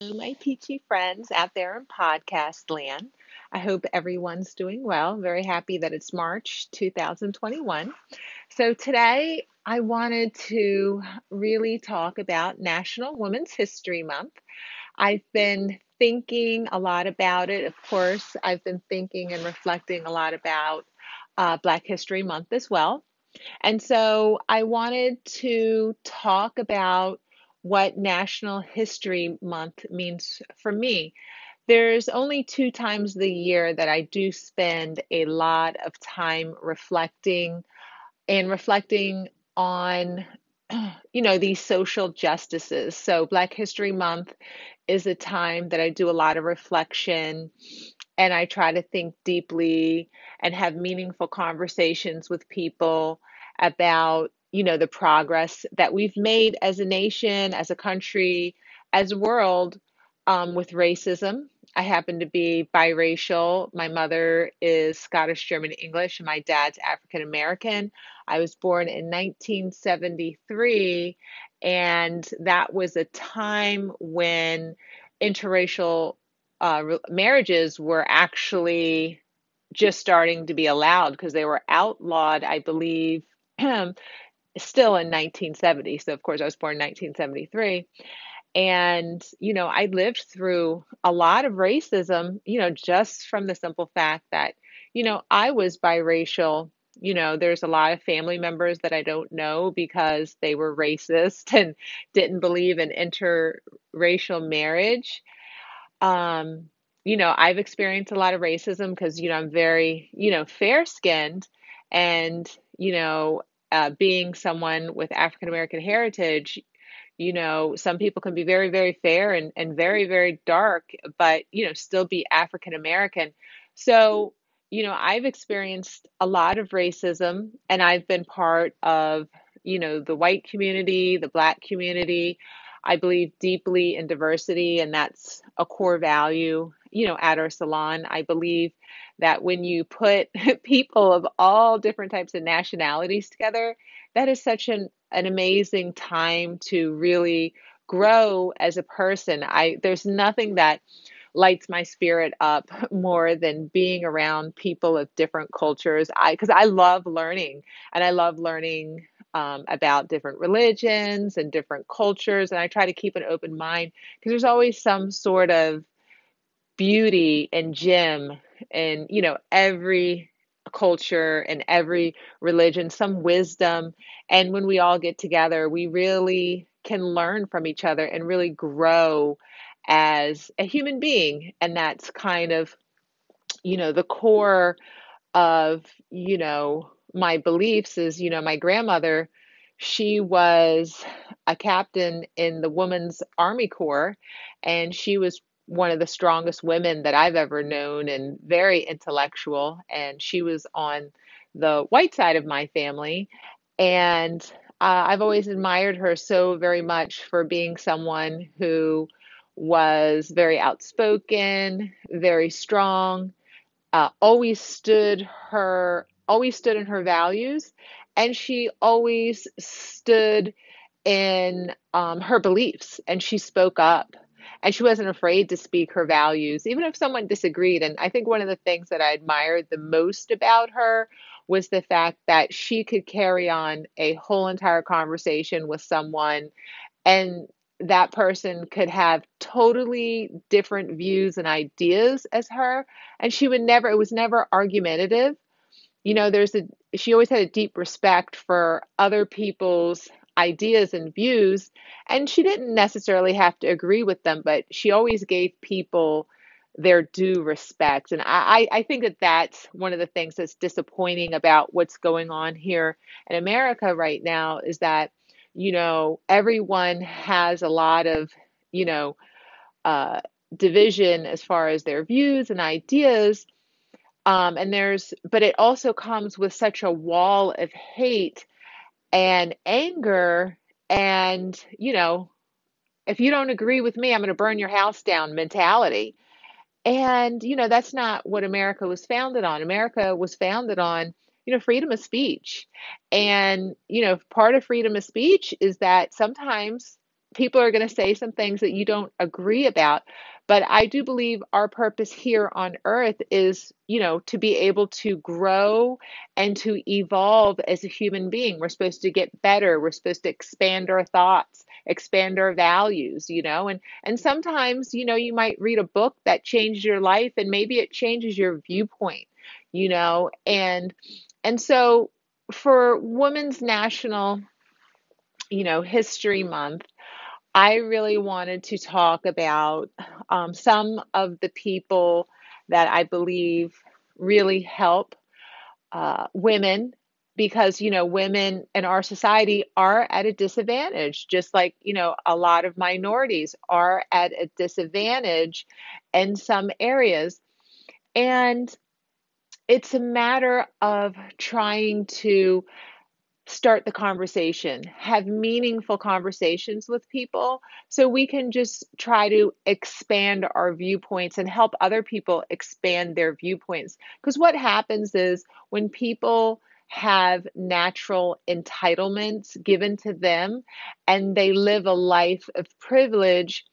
my peachy friends out there in podcast land. I hope everyone's doing well. Very happy that it's March 2021. So, today I wanted to really talk about National Women's History Month. I've been thinking a lot about it. Of course, I've been thinking and reflecting a lot about uh, Black History Month as well. And so I wanted to talk about what National History Month means for me. There's only two times the year that I do spend a lot of time reflecting and reflecting on you know these social justices. So Black History Month is a time that I do a lot of reflection and I try to think deeply and have meaningful conversations with people about you know the progress that we've made as a nation, as a country, as a world um, with racism. I happen to be biracial. My mother is Scottish, German, English, and my dad's African American. I was born in 1973, and that was a time when interracial uh, marriages were actually just starting to be allowed because they were outlawed, I believe, still in 1970. So, of course, I was born in 1973. And, you know, I lived through a lot of racism, you know, just from the simple fact that, you know, I was biracial. You know, there's a lot of family members that I don't know because they were racist and didn't believe in interracial marriage. Um, you know, I've experienced a lot of racism because, you know, I'm very, you know, fair skinned and, you know, uh, being someone with African American heritage, you know, some people can be very, very fair and, and very, very dark, but, you know, still be African American. So, you know, I've experienced a lot of racism and I've been part of, you know, the white community, the black community. I believe deeply in diversity, and that's a core value, you know, at our salon. I believe that when you put people of all different types of nationalities together, that is such an, an amazing time to really grow as a person. I there's nothing that lights my spirit up more than being around people of different cultures. I because I love learning and I love learning um, about different religions and different cultures, and I try to keep an open mind because there's always some sort of beauty and gem and you know every culture and every religion some wisdom. And when we all get together we really can learn from each other and really grow as a human being. And that's kind of you know the core of you know my beliefs is you know my grandmother she was a captain in the women's army corps and she was one of the strongest women that I've ever known and very intellectual. And she was on the white side of my family. And uh, I've always admired her so very much for being someone who was very outspoken, very strong, uh, always stood her, always stood in her values, and she always stood in um, her beliefs and she spoke up and she wasn't afraid to speak her values, even if someone disagreed. And I think one of the things that I admired the most about her was the fact that she could carry on a whole entire conversation with someone and that person could have totally different views and ideas as her and she would never it was never argumentative you know there's a she always had a deep respect for other people's ideas and views. And she didn't necessarily have to agree with them, but she always gave people their due respect. And I, I think that that's one of the things that's disappointing about what's going on here in America right now is that, you know, everyone has a lot of, you know, uh, division as far as their views and ideas. Um, and there's, but it also comes with such a wall of hate and anger and you know if you don't agree with me i'm going to burn your house down mentality and you know that's not what america was founded on america was founded on you know freedom of speech and you know part of freedom of speech is that sometimes people are going to say some things that you don't agree about. But I do believe our purpose here on earth is, you know, to be able to grow and to evolve as a human being. We're supposed to get better. We're supposed to expand our thoughts, expand our values, you know. And and sometimes, you know, you might read a book that changed your life and maybe it changes your viewpoint, you know. And and so for Women's National, you know, History Month, I really wanted to talk about um, some of the people that I believe really help uh, women because, you know, women in our society are at a disadvantage, just like, you know, a lot of minorities are at a disadvantage in some areas. And it's a matter of trying to start the conversation, have meaningful conversations with people so we can just try to expand our viewpoints and help other people expand their viewpoints. Because what happens is when people have natural entitlements given to them and they live a life of privilege,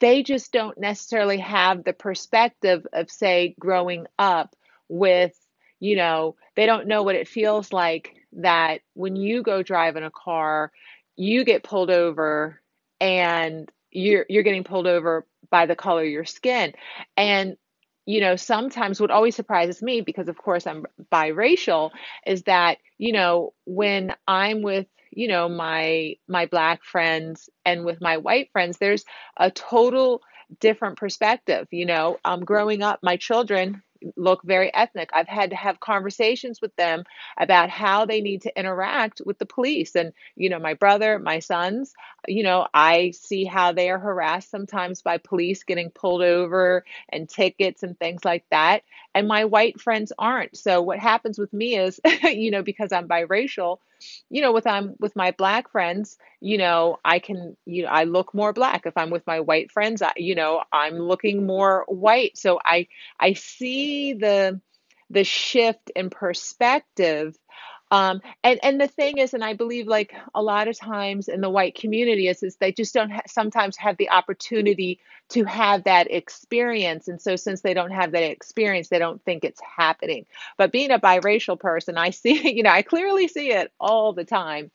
they just don't necessarily have the perspective of, say, growing up with, you know, they don't know what it feels like that when you go drive in a car, you get pulled over and you're you're getting pulled over by the color of your skin. And you know, sometimes what always surprises me, because of course I'm biracial, is that, you know, when I'm with, you know, my my black friends and with my white friends, there's a total different perspective. You know, um, growing up, my children look very ethnic. I've had to have conversations with them about how they need to interact with the police. And, you know, my brother, my sons, you know, I see how they are harassed sometimes by police getting pulled over and tickets and things like that. And my white friends aren't. So what happens with me is, you know, because I'm biracial, you know, with I'm with my black friends, you know, I can, you know, I look more black. If I'm with my white friends, I, you know, I'm looking more white. So I I see the the shift in perspective um, and and the thing is, and I believe like a lot of times in the white community is, is they just don't ha- sometimes have the opportunity to have that experience, and so since they don't have that experience, they don't think it's happening. But being a biracial person, I see, you know, I clearly see it all the time,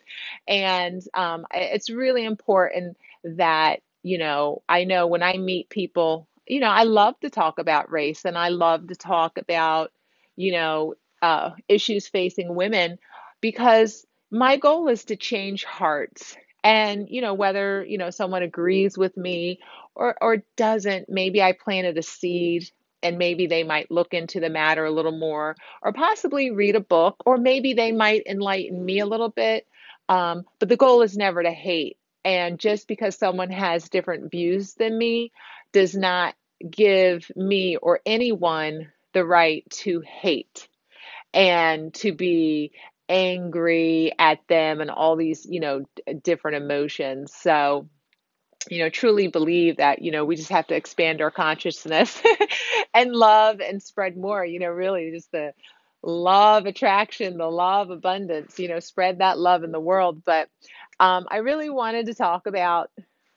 and um, it's really important that you know I know when I meet people, you know, I love to talk about race, and I love to talk about you know uh, issues facing women because my goal is to change hearts. And, you know, whether, you know, someone agrees with me or, or doesn't, maybe I planted a seed and maybe they might look into the matter a little more or possibly read a book or maybe they might enlighten me a little bit. Um, but the goal is never to hate. And just because someone has different views than me does not give me or anyone the right to hate and to be angry at them and all these, you know, different emotions. So, you know, truly believe that, you know, we just have to expand our consciousness and love and spread more, you know, really just the law of attraction, the law of abundance, you know, spread that love in the world. But um, I really wanted to talk about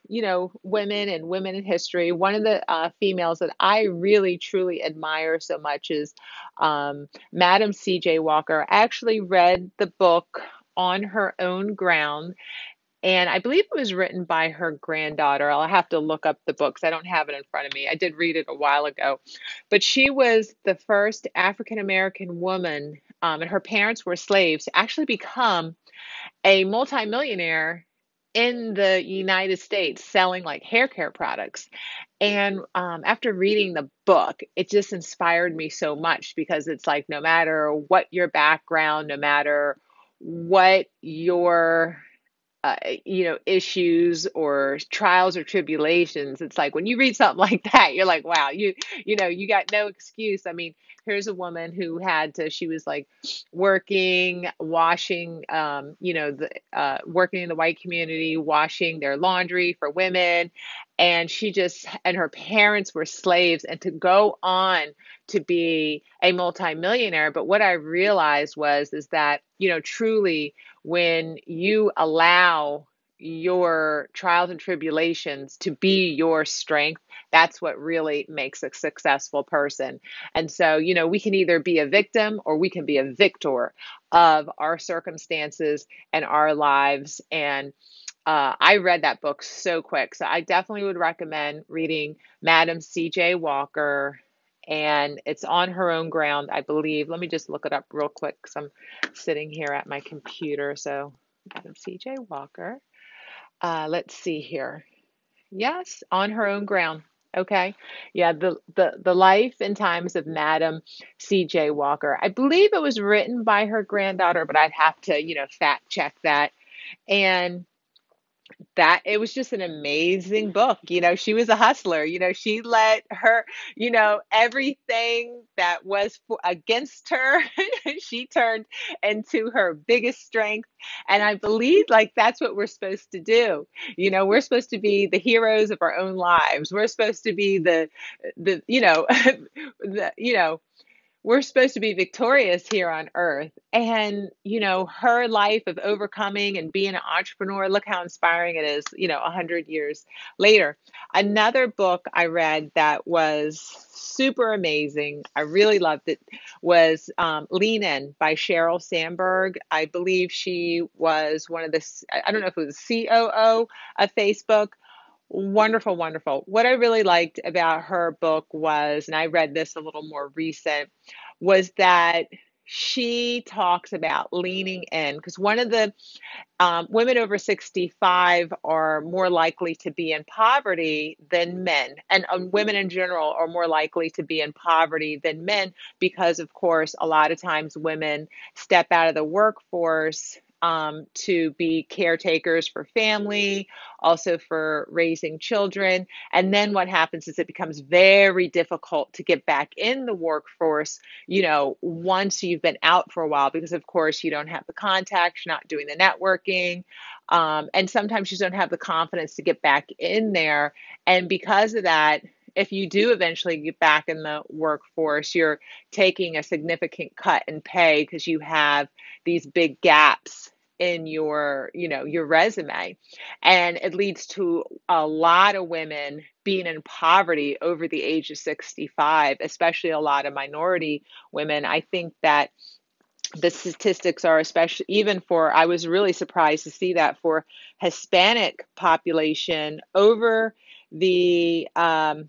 you know, women and women in history. One of the uh, females that I really truly admire so much is um, Madam C.J. Walker. I actually read the book on her own ground. And I believe it was written by her granddaughter. I'll have to look up the books. I don't have it in front of me. I did read it a while ago. But she was the first African American woman, um, and her parents were slaves, to actually become a multimillionaire in the United States selling like hair care products. And um, after reading the book, it just inspired me so much because it's like no matter what your background, no matter what your uh, you know issues or trials or tribulations it's like when you read something like that you're like wow you you know you got no excuse. I mean here's a woman who had to she was like working washing um you know the uh working in the white community washing their laundry for women and she just and her parents were slaves and to go on to be a multimillionaire but what i realized was is that you know truly when you allow your trials and tribulations to be your strength, that's what really makes a successful person. And so, you know, we can either be a victim or we can be a victor of our circumstances and our lives. And uh, I read that book so quick. So I definitely would recommend reading Madam C.J. Walker. And it's on her own ground, I believe. Let me just look it up real quick because I'm sitting here at my computer. So, Madam C.J. Walker. Uh, let's see here. Yes, on her own ground. Okay. Yeah, the, the the life and times of Madam C.J. Walker. I believe it was written by her granddaughter, but I'd have to, you know, fact check that. And that it was just an amazing book. You know, she was a hustler. You know, she let her, you know, everything that was for, against her, she turned into her biggest strength. And I believe like that's what we're supposed to do. You know, we're supposed to be the heroes of our own lives. We're supposed to be the the you know, the you know, we're supposed to be victorious here on earth. And, you know, her life of overcoming and being an entrepreneur, look how inspiring it is, you know, 100 years later. Another book I read that was super amazing, I really loved it, was um, Lean In by Sheryl Sandberg. I believe she was one of the, I don't know if it was COO of Facebook Wonderful, wonderful. What I really liked about her book was, and I read this a little more recent, was that she talks about leaning in because one of the um, women over 65 are more likely to be in poverty than men, and um, women in general are more likely to be in poverty than men because, of course, a lot of times women step out of the workforce um, to be caretakers for family, also for raising children. And then what happens is it becomes very difficult to get back in the workforce, you know, once you've been out for a while, because of course you don't have the contacts, you're not doing the networking. Um, and sometimes you don't have the confidence to get back in there. And because of that, if you do eventually get back in the workforce, you're taking a significant cut in pay because you have these big gaps in your you know your resume. And it leads to a lot of women being in poverty over the age of 65 especially a lot of minority women. I think that the statistics are especially even for i was really surprised to see that for hispanic population over the um,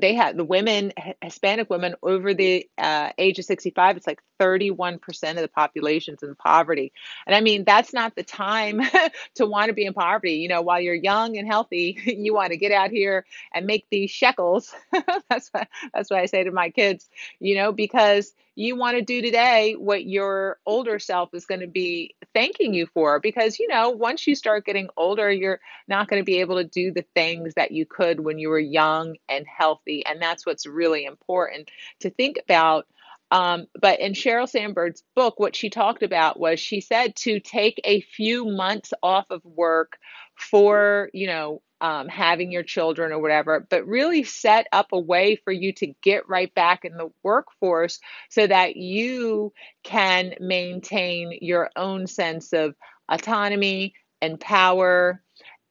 they had the women, Hispanic women over the uh, age of 65, it's like 31% of the population's in poverty. And I mean, that's not the time to want to be in poverty. You know, while you're young and healthy, you want to get out here and make these shekels. that's what, that's what I say to my kids, you know, because you want to do today what your older self is going to be thanking you for because you know once you start getting older you're not going to be able to do the things that you could when you were young and healthy and that's what's really important to think about um, but in Sheryl Sandberg's book, what she talked about was she said to take a few months off of work for, you know, um, having your children or whatever, but really set up a way for you to get right back in the workforce so that you can maintain your own sense of autonomy and power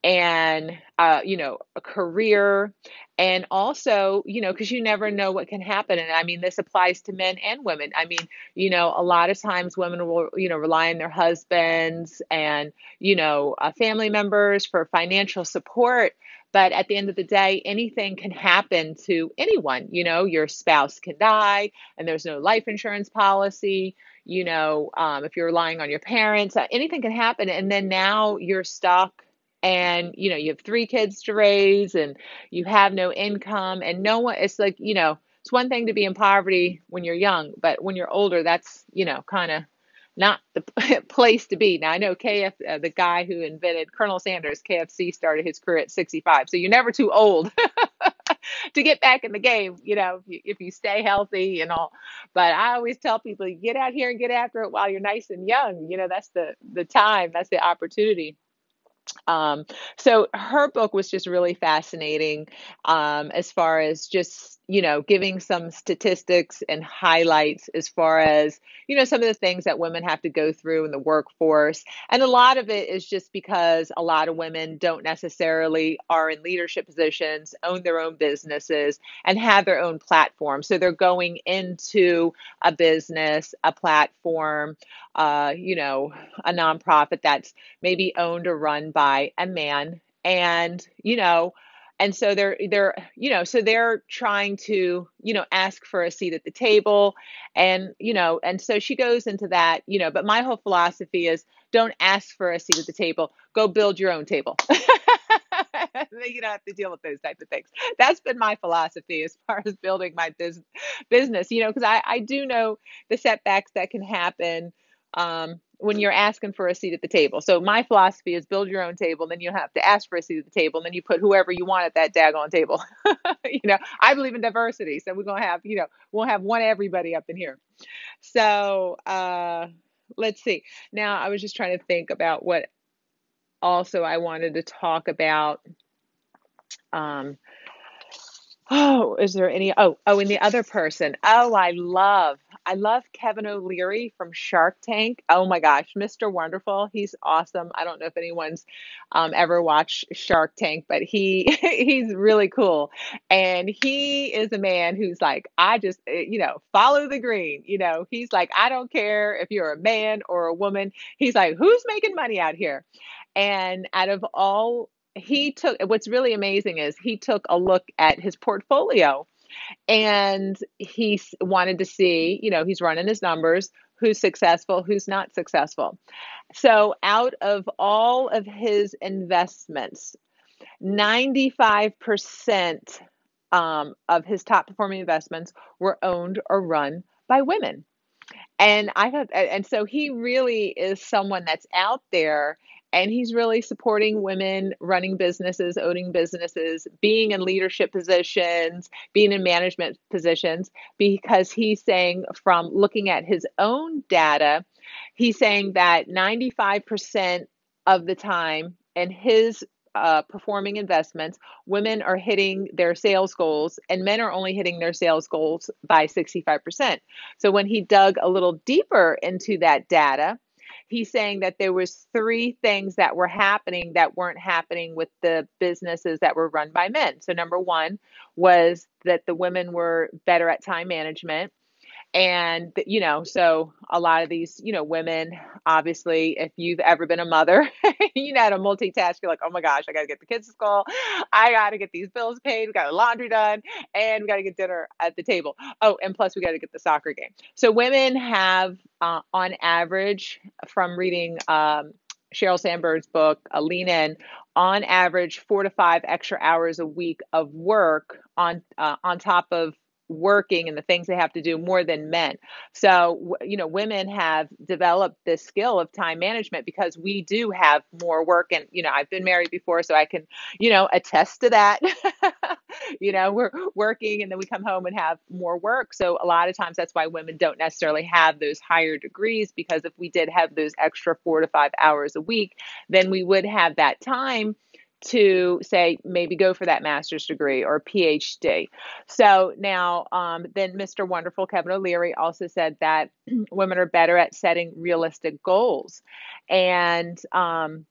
and uh, you know a career and also you know because you never know what can happen and i mean this applies to men and women. I mean you know a lot of times women will you know rely on their husbands and you know uh, family members for financial support but at the end of the day anything can happen to anyone you know? Your spouse can die and there's no life insurance policy you know um, if you're relying on your parents uh, anything can happen and then now you're stuck and you know you have three kids to raise and you have no income and no one it's like you know it's one thing to be in poverty when you're young but when you're older that's you know kind of not the place to be. Now i know kf uh, the guy who invented colonel sanders kfc started his career at 65 so you're never too old to get back in the game you know if you, if you stay healthy and all. But i always tell people get out here and get after it while you're nice and young. You know that's the the time that's the opportunity um, so her book was just really fascinating um, as far as just you know, giving some statistics and highlights as far as, you know, some of the things that women have to go through in the workforce. And a lot of it is just because a lot of women don't necessarily are in leadership positions, own their own businesses, and have their own platform. So they're going into a business, a platform, uh, you know, a nonprofit that's maybe owned or run by a man. And, you know, and so they're they're you know so they're trying to you know ask for a seat at the table and you know and so she goes into that you know but my whole philosophy is don't ask for a seat at the table. Go build your own table. You don't have to deal with those type of things. That's been my philosophy as far as building my business business you know because I, I do know the setbacks that can happen um, when you're asking for a seat at the table. So my philosophy is build your own table, then you have to ask for a seat at the table, and then you put whoever you want at that daggone table. you know, I believe in diversity, so we're gonna have, you know, we'll have one everybody up in here. So uh, let's see. Now I was just trying to think about what also I wanted to talk about. Um, Oh, is there any? Oh, oh, and the other person. Oh, I love, I love Kevin O'Leary from Shark Tank. Oh my gosh, Mr. Wonderful. He's awesome. I don't know if anyone's um, ever watched Shark Tank, but he he's really cool. And he is a man who's like, I just, eh, you know, follow the green. You know, he's like, I don't care if you're a man or a woman. He's like, who's making money out here? And out of all he took what's really amazing is he took a look at his portfolio and he wanted to see, you know, he's running his numbers, who's successful, who's not successful. So out of all of his investments, 95% um, of his top performing investments were owned or run by women. And I thought, and so he really is someone that's out there and he's really supporting women running businesses, owning businesses, being in leadership positions, being in management positions, because he's saying from looking at his own data, he's saying that 95% of the time in his uh, performing investments, women are hitting their sales goals and men are only hitting their sales goals by 65%. So when he dug a little deeper into that data, he's saying that there was three things that were happening that weren't happening with the businesses that were run by men. So number one was that the women were better at time management and you know so a lot of these you know women obviously if you've ever been a mother you know how to multitask you're like oh my gosh i gotta get the kids to school. I gotta get these bills paid. We got laundry done and we gotta get dinner at the table. Oh and plus we gotta get the soccer game. So women have uh, on average from reading um, Sheryl Sandberg's book, uh, Lean In, on average, four to five extra hours a week of work on uh, on top of working and the things they have to do more than men. So, you know, women have developed this skill of time management because we do have more work. And, you know, I've been married before, so I can, you know, attest to that. you know, we're working and then we come home and have more work. So, a lot of times that's why women don't necessarily have those higher degrees because if we did have those extra four to five hours a week, then we would have that time to say maybe go for that master's degree or PhD. So now, um, then Mr. Wonderful Kevin O'Leary also said that women are better at setting realistic goals, and um,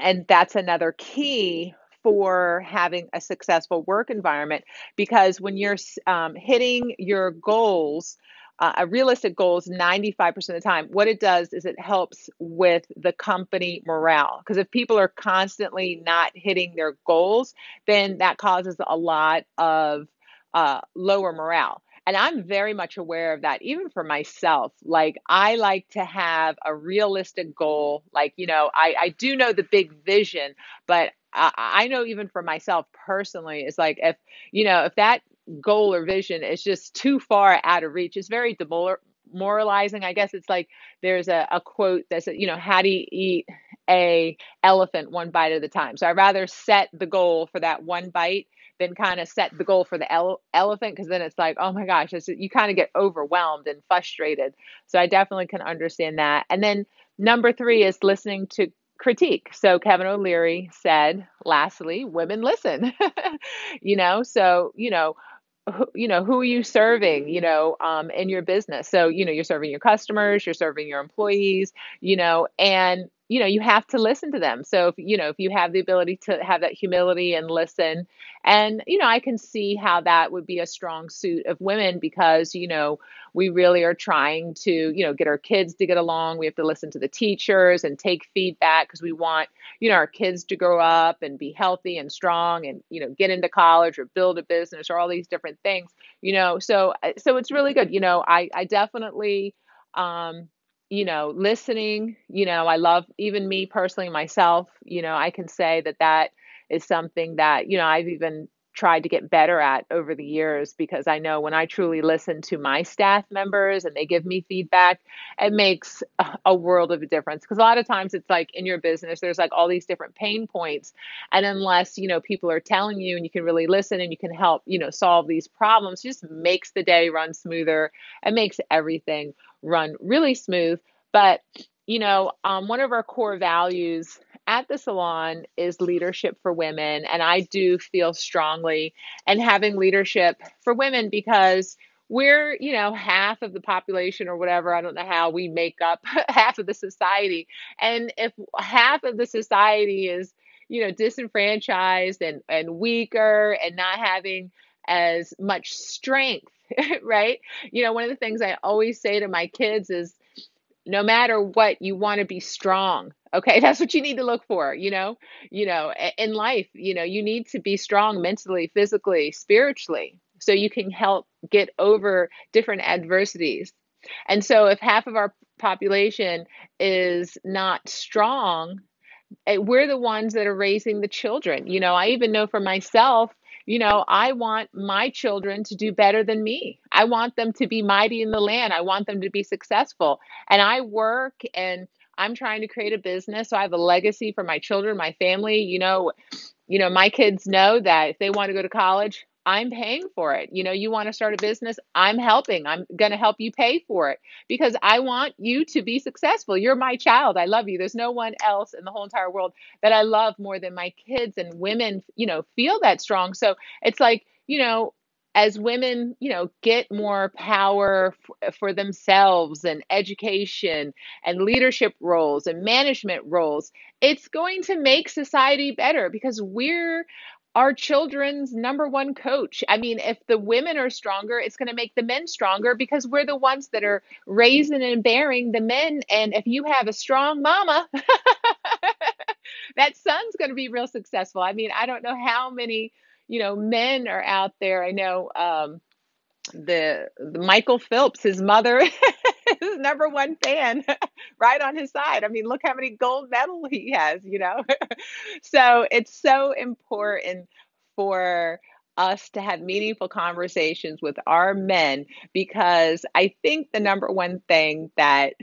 and that's another key for having a successful work environment because when you're um, hitting your goals uh, a realistic goal is 95% of the time. What it does is it helps with the company morale. Because if people are constantly not hitting their goals, then that causes a lot of uh, lower morale. And I'm very much aware of that, even for myself. Like, I like to have a realistic goal. Like, you know, I, I do know the big vision, but I, I know even for myself personally, it's like if, you know, if that goal or vision is just too far out of reach. It's very demoralizing. I guess it's like there's a, a quote that says, you know, how do you eat a elephant one bite at a time? So I'd rather set the goal for that one bite than kind of set the goal for the ele- elephant because then it's like, oh my gosh, you kind of get overwhelmed and frustrated. So I definitely can understand that. And then number three is listening to critique. So Kevin O'Leary said, lastly, women listen. you know, so, you know, who, you know who are you serving you know um, in your business? So you know you're serving your customers you're serving your employees you know and you know you have to listen to them. So if you know if you have the ability to have that humility and listen and you know i can see how that would be a strong suit of women because you know we really are trying to you know get our kids to get along. We have to listen to the teachers and take feedback because we want you know our kids to grow up and be healthy and strong and you know get into college or build a business or all these different things you know. So uh, so it's really good. You know i i definitely um you know listening you know i love even me personally myself you know i can say that that is something that you know i've even tried to get better at over the years because I know when I truly listen to my staff members and they give me feedback, it makes a world of a difference. Because a lot of times it's like in your business, there's like all these different pain points. And unless, you know, people are telling you and you can really listen and you can help, you know, solve these problems, just makes the day run smoother. It makes everything run really smooth. But, you know, um, one of our core values at the salon is leadership for women. And I do feel strongly and having leadership for women because we're, you know, half of the population or whatever. I don't know how we make up half of the society. And if half of the society is, you know, disenfranchised and, and weaker and not having as much strength, right? You know, one of the things I always say to my kids is, no matter what you want to be strong okay? That's what you need to look for you know? You know in life you know you need to be strong mentally physically spiritually so you can help get over different adversities. And so if half of our population is not strong eh, we're the ones that are raising the children. You know i even know for myself you know, I want my children to do better than me. I want them to be mighty in the land. I want them to be successful. And I work and I'm trying to create a business so I have a legacy for my children, my family. You know, you know, my kids know that if they want to go to college, I'm paying for it. You know, you want to start a business, I'm helping. I'm going to help you pay for it because I want you to be successful. You're my child. I love you. There's no one else in the whole entire world that I love more than my kids and women, you know, feel that strong. So it's like, you know, as women, you know, get more power f- for themselves and education and leadership roles and management roles, it's going to make society better because we're our children's number one coach. I mean, if the women are stronger, it's going to make the men stronger because we're the ones that are raising and bearing the men. And if you have a strong mama, that son's going to be real successful. I mean, I don't know how many, you know, men are out there. I know um, the, the Michael Phelps, his mother his number one fan right on his side. I mean, look how many gold medal he has, you know? so it's so important for us to have meaningful conversations with our men because I think the number one thing that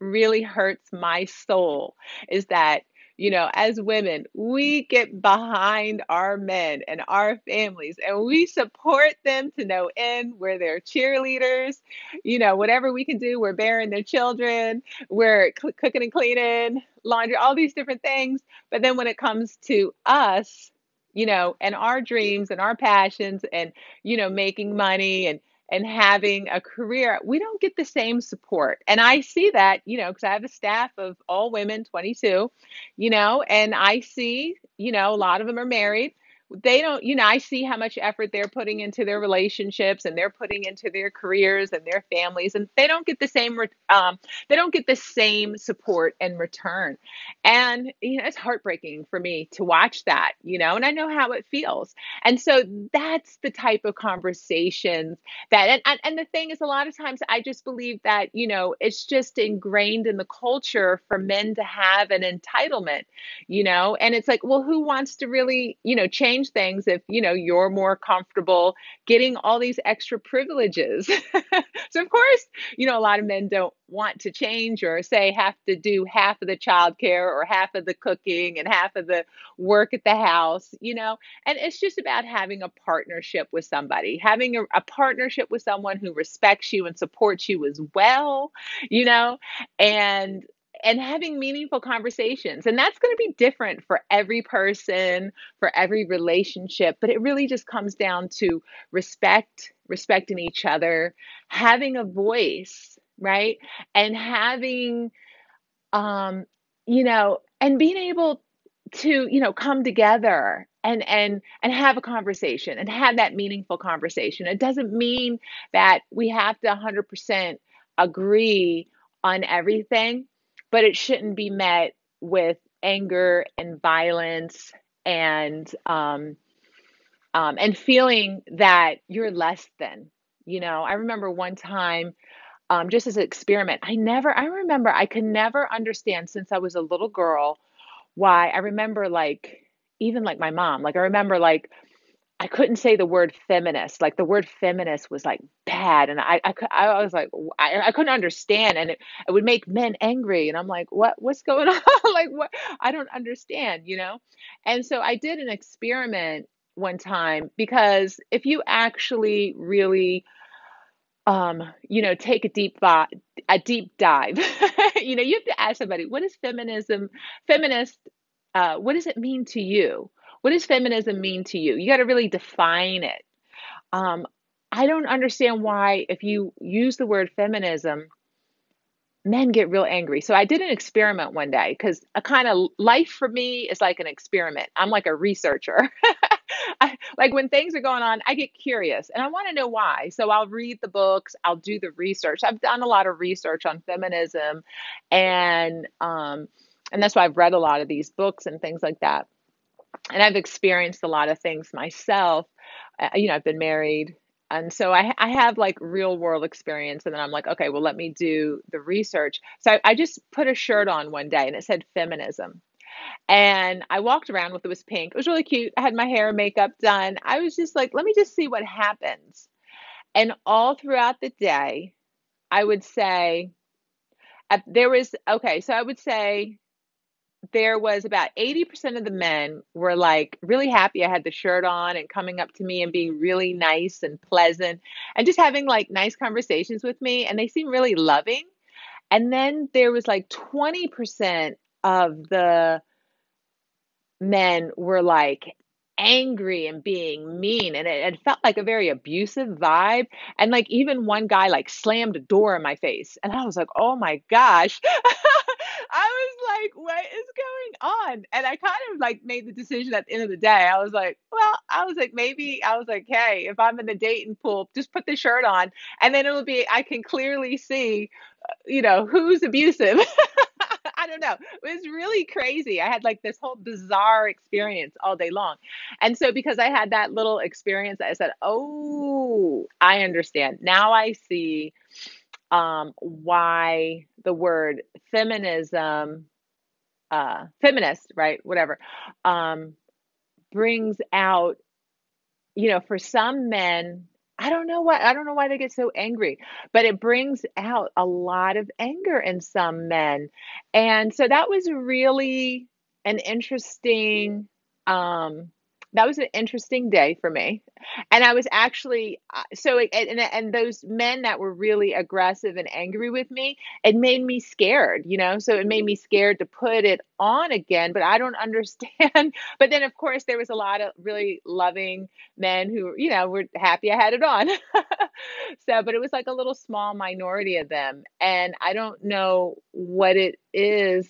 really hurts my soul is that you know, as women, we get behind our men and our families and we support them to no end. We're their cheerleaders. You know, whatever we can do, we're bearing their children, we're cl- cooking and cleaning, laundry, all these different things. But then when it comes to us, you know, and our dreams and our passions and, you know, making money and and having a career, we don't get the same support. And I see that, you know, because I have a staff of all women, 22, you know, and I see, you know, a lot of them are married they don't you know i see how much effort they're putting into their relationships and they're putting into their careers and their families and they don't get the same um, they don't get the same support and return. And you know it's heartbreaking for me to watch that you know and i know how it feels. And so that's the type of conversations that and, and, and the thing is a lot of times i just believe that you know it's just ingrained in the culture for men to have an entitlement you know and it's like well who wants to really you know change change things if you know you're more comfortable getting all these extra privileges. So of course you know a lot of men don't want to change or say have to do half of the childcare or half of the cooking and half of the work at the house you know? And it's just about having a partnership with somebody having a, a partnership with someone who respects you and supports you as well you know? And and having meaningful conversations. And that's going to be different for every person, for every relationship, but it really just comes down to respect, respecting each other, having a voice, right? And having um you know, and being able to, you know, come together and and and have a conversation and have that meaningful conversation. It doesn't mean that we have to 100% agree on everything, but it shouldn't be met with anger and violence and um, um, and feeling that you're less than. You know, I remember one time, um, just as an experiment, I never, I remember I could never understand since I was a little girl why I remember like even like my mom, like I remember like I couldn't say the word feminist. Like the word feminist was like bad, and I I, I was like I, I couldn't understand, and it, it would make men angry, and I'm like, what what's going on? like what I don't understand, you know. And so I did an experiment one time because if you actually really um you know take a deep a deep dive you know you have to ask somebody what is feminism feminist uh, what does it mean to you? What does feminism mean to you? You got to really define it. Um, I don't understand why, if you use the word feminism, men get real angry. So I did an experiment one day because a kind of life for me is like an experiment. I'm like a researcher. I, like when things are going on, I get curious and I want to know why. So I'll read the books, I'll do the research. I've done a lot of research on feminism and um, and that's why I've read a lot of these books and things like that. And I've experienced a lot of things myself. Uh, you know, I've been married. And so I, I have like real world experience. And then I'm like, okay, well, let me do the research. So I, I just put a shirt on one day and it said feminism. And I walked around with it was pink. It was really cute. I had my hair and makeup done. I was just like, let me just see what happens. And all throughout the day, I would say, there was, okay, so I would say there was about 80% of the men were like really happy I had the shirt on and coming up to me and being really nice and pleasant and just having like nice conversations with me. And they seemed really loving. And then there was like 20% of the men were like angry and being mean and it, it, felt like a very abusive vibe. And like even one guy like slammed a door in my face and i was like oh my gosh. I was like what is going on? And i kind of like made the decision at the end of the day. I was like well i was like maybe i was like hey if i'm in the dating pool just put the shirt on and then it'll be i can clearly see uh, you know who's abusive don't know. It was really crazy. I had like this whole bizarre experience all day long. And so, because I had that little experience, I said, Oh, I understand. Now I see um, why the word feminism, uh, feminist, right? Whatever, um, brings out, you know, for some men, I don't know why I don't know why they get so angry, but it brings out a lot of anger in some men. And so that was really an interesting um that was an interesting day for me. And i was actually uh, so and and those men that were really aggressive and angry with me it made me scared you know? So it made me scared to put it on again but i don't understand. But then of course there was a lot of really loving men who you know were happy i had it on. So but it was like a little small minority of them. And i don't know what it is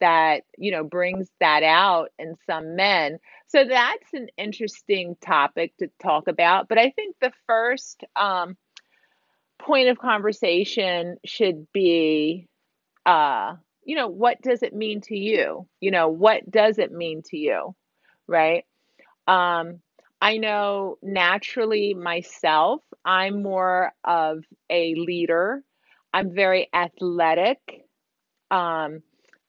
that you know brings that out in some men so that's an interesting topic to talk about. But I think the first um, point of conversation should be, uh, you know, what does it mean to you? You know, what does it mean to you? Right. Um, I know naturally myself, I'm more of a leader. I'm very athletic. Um,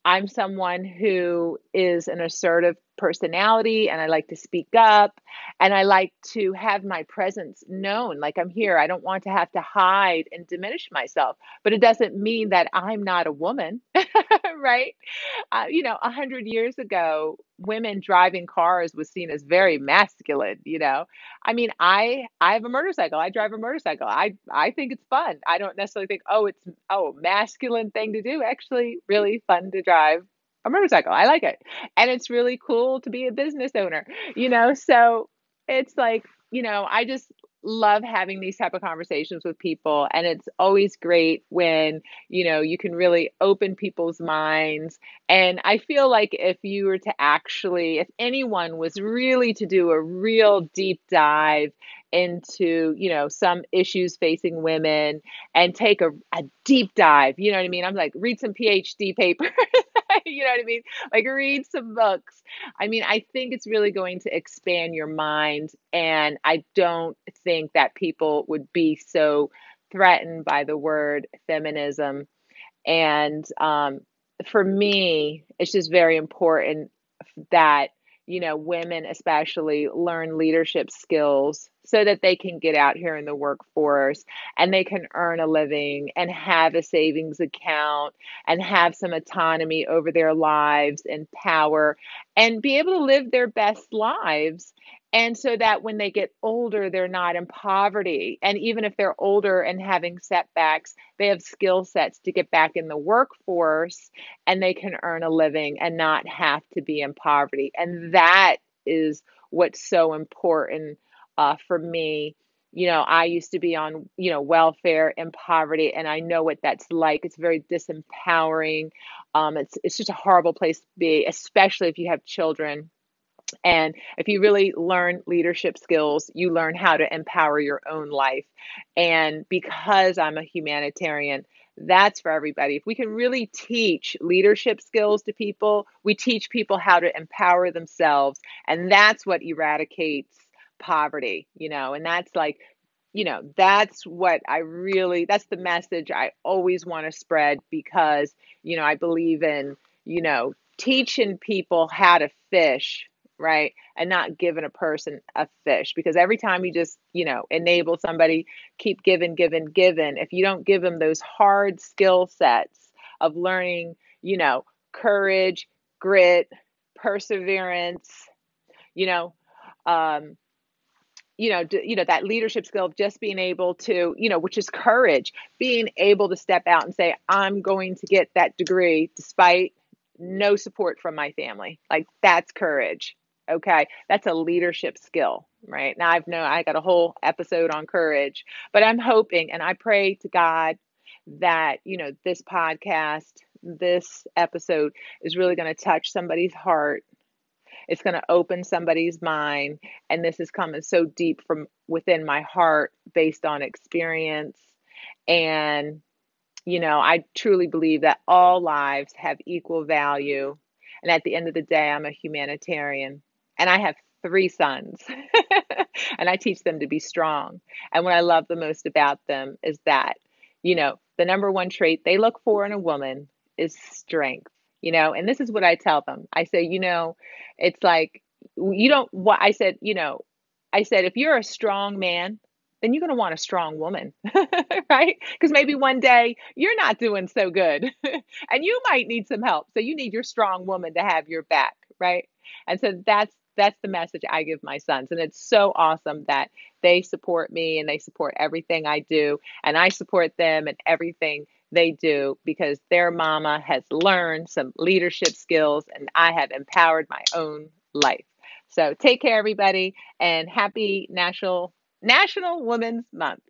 I'm someone who is an assertive personality and I like to speak up and I like to have my presence known. Like I'm here. I don't want to have to hide and diminish myself. But it doesn't mean that I'm not a woman. right? Uh, you know, a hundred years ago, women driving cars was seen as very masculine. You know, I mean, I I have a motorcycle. I drive a motorcycle. I I think it's fun. I don't necessarily think, oh, it's oh masculine thing to do. Actually, really fun to drive a motorcycle. I like it, and it's really cool to be a business owner. You know, so it's like you know, I just love having these type of conversations with people and it's always great when you know you can really open people's minds and i feel like if you were to actually if anyone was really to do a real deep dive into you know some issues facing women and take a, a deep dive you know what i mean? I'm like read some phd papers you know what i mean? Like read some books. I mean i think it's really going to expand your mind and i don't think that people would be so threatened by the word feminism. And um, for me it's just very important that you know, women especially learn leadership skills so that they can get out here in the workforce and they can earn a living and have a savings account and have some autonomy over their lives and power and be able to live their best lives and so that when they get older, they're not in poverty. And even if they're older and having setbacks, they have skill sets to get back in the workforce and they can earn a living and not have to be in poverty. And that is what's so important uh, for me. You know, I used to be on, you know, welfare in poverty, and I know what that's like. It's very disempowering. Um, it's it's just a horrible place to be, especially if you have children and if you really learn leadership skills, you learn how to empower your own life. And because I'm a humanitarian, that's for everybody. If we can really teach leadership skills to people, we teach people how to empower themselves. And that's what eradicates poverty, you know, and that's like, you know, that's what I really, that's the message I always want to spread because, you know, I believe in, you know, teaching people how to fish right? And not giving a person a fish because every time you just, you know, enable somebody, keep giving, giving, giving, if you don't give them those hard skill sets of learning, you know, courage, grit, perseverance, you know, um, you know, you know that leadership skill of just being able to, you know, which is courage, being able to step out and say, "I'm going to get that degree despite no support from my family." Like that's courage Okay, that's a leadership skill, right? Now I've known I got a whole episode on courage, but I'm hoping and I pray to God that, you know, this podcast, this episode is really going to touch somebody's heart. It's going to open somebody's mind. And this is coming so deep from within my heart based on experience. And, you know, I truly believe that all lives have equal value. And at the end of the day, I'm a humanitarian and I have three sons and I teach them to be strong. And what I love the most about them is that, you know, the number one trait they look for in a woman is strength, you know, and this is what I tell them. I say, you know, it's like, you don't, what I said, you know, I said, if you're a strong man, then you're going to want a strong woman, right? Because maybe one day you're not doing so good and you might need some help. So you need your strong woman to have your back, right? And so that's that's the message I give my sons. And it's so awesome that they support me and they support everything I do. And I support them and everything they do because their mama has learned some leadership skills and I have empowered my own life. So take care, everybody, and happy National National Women's Month.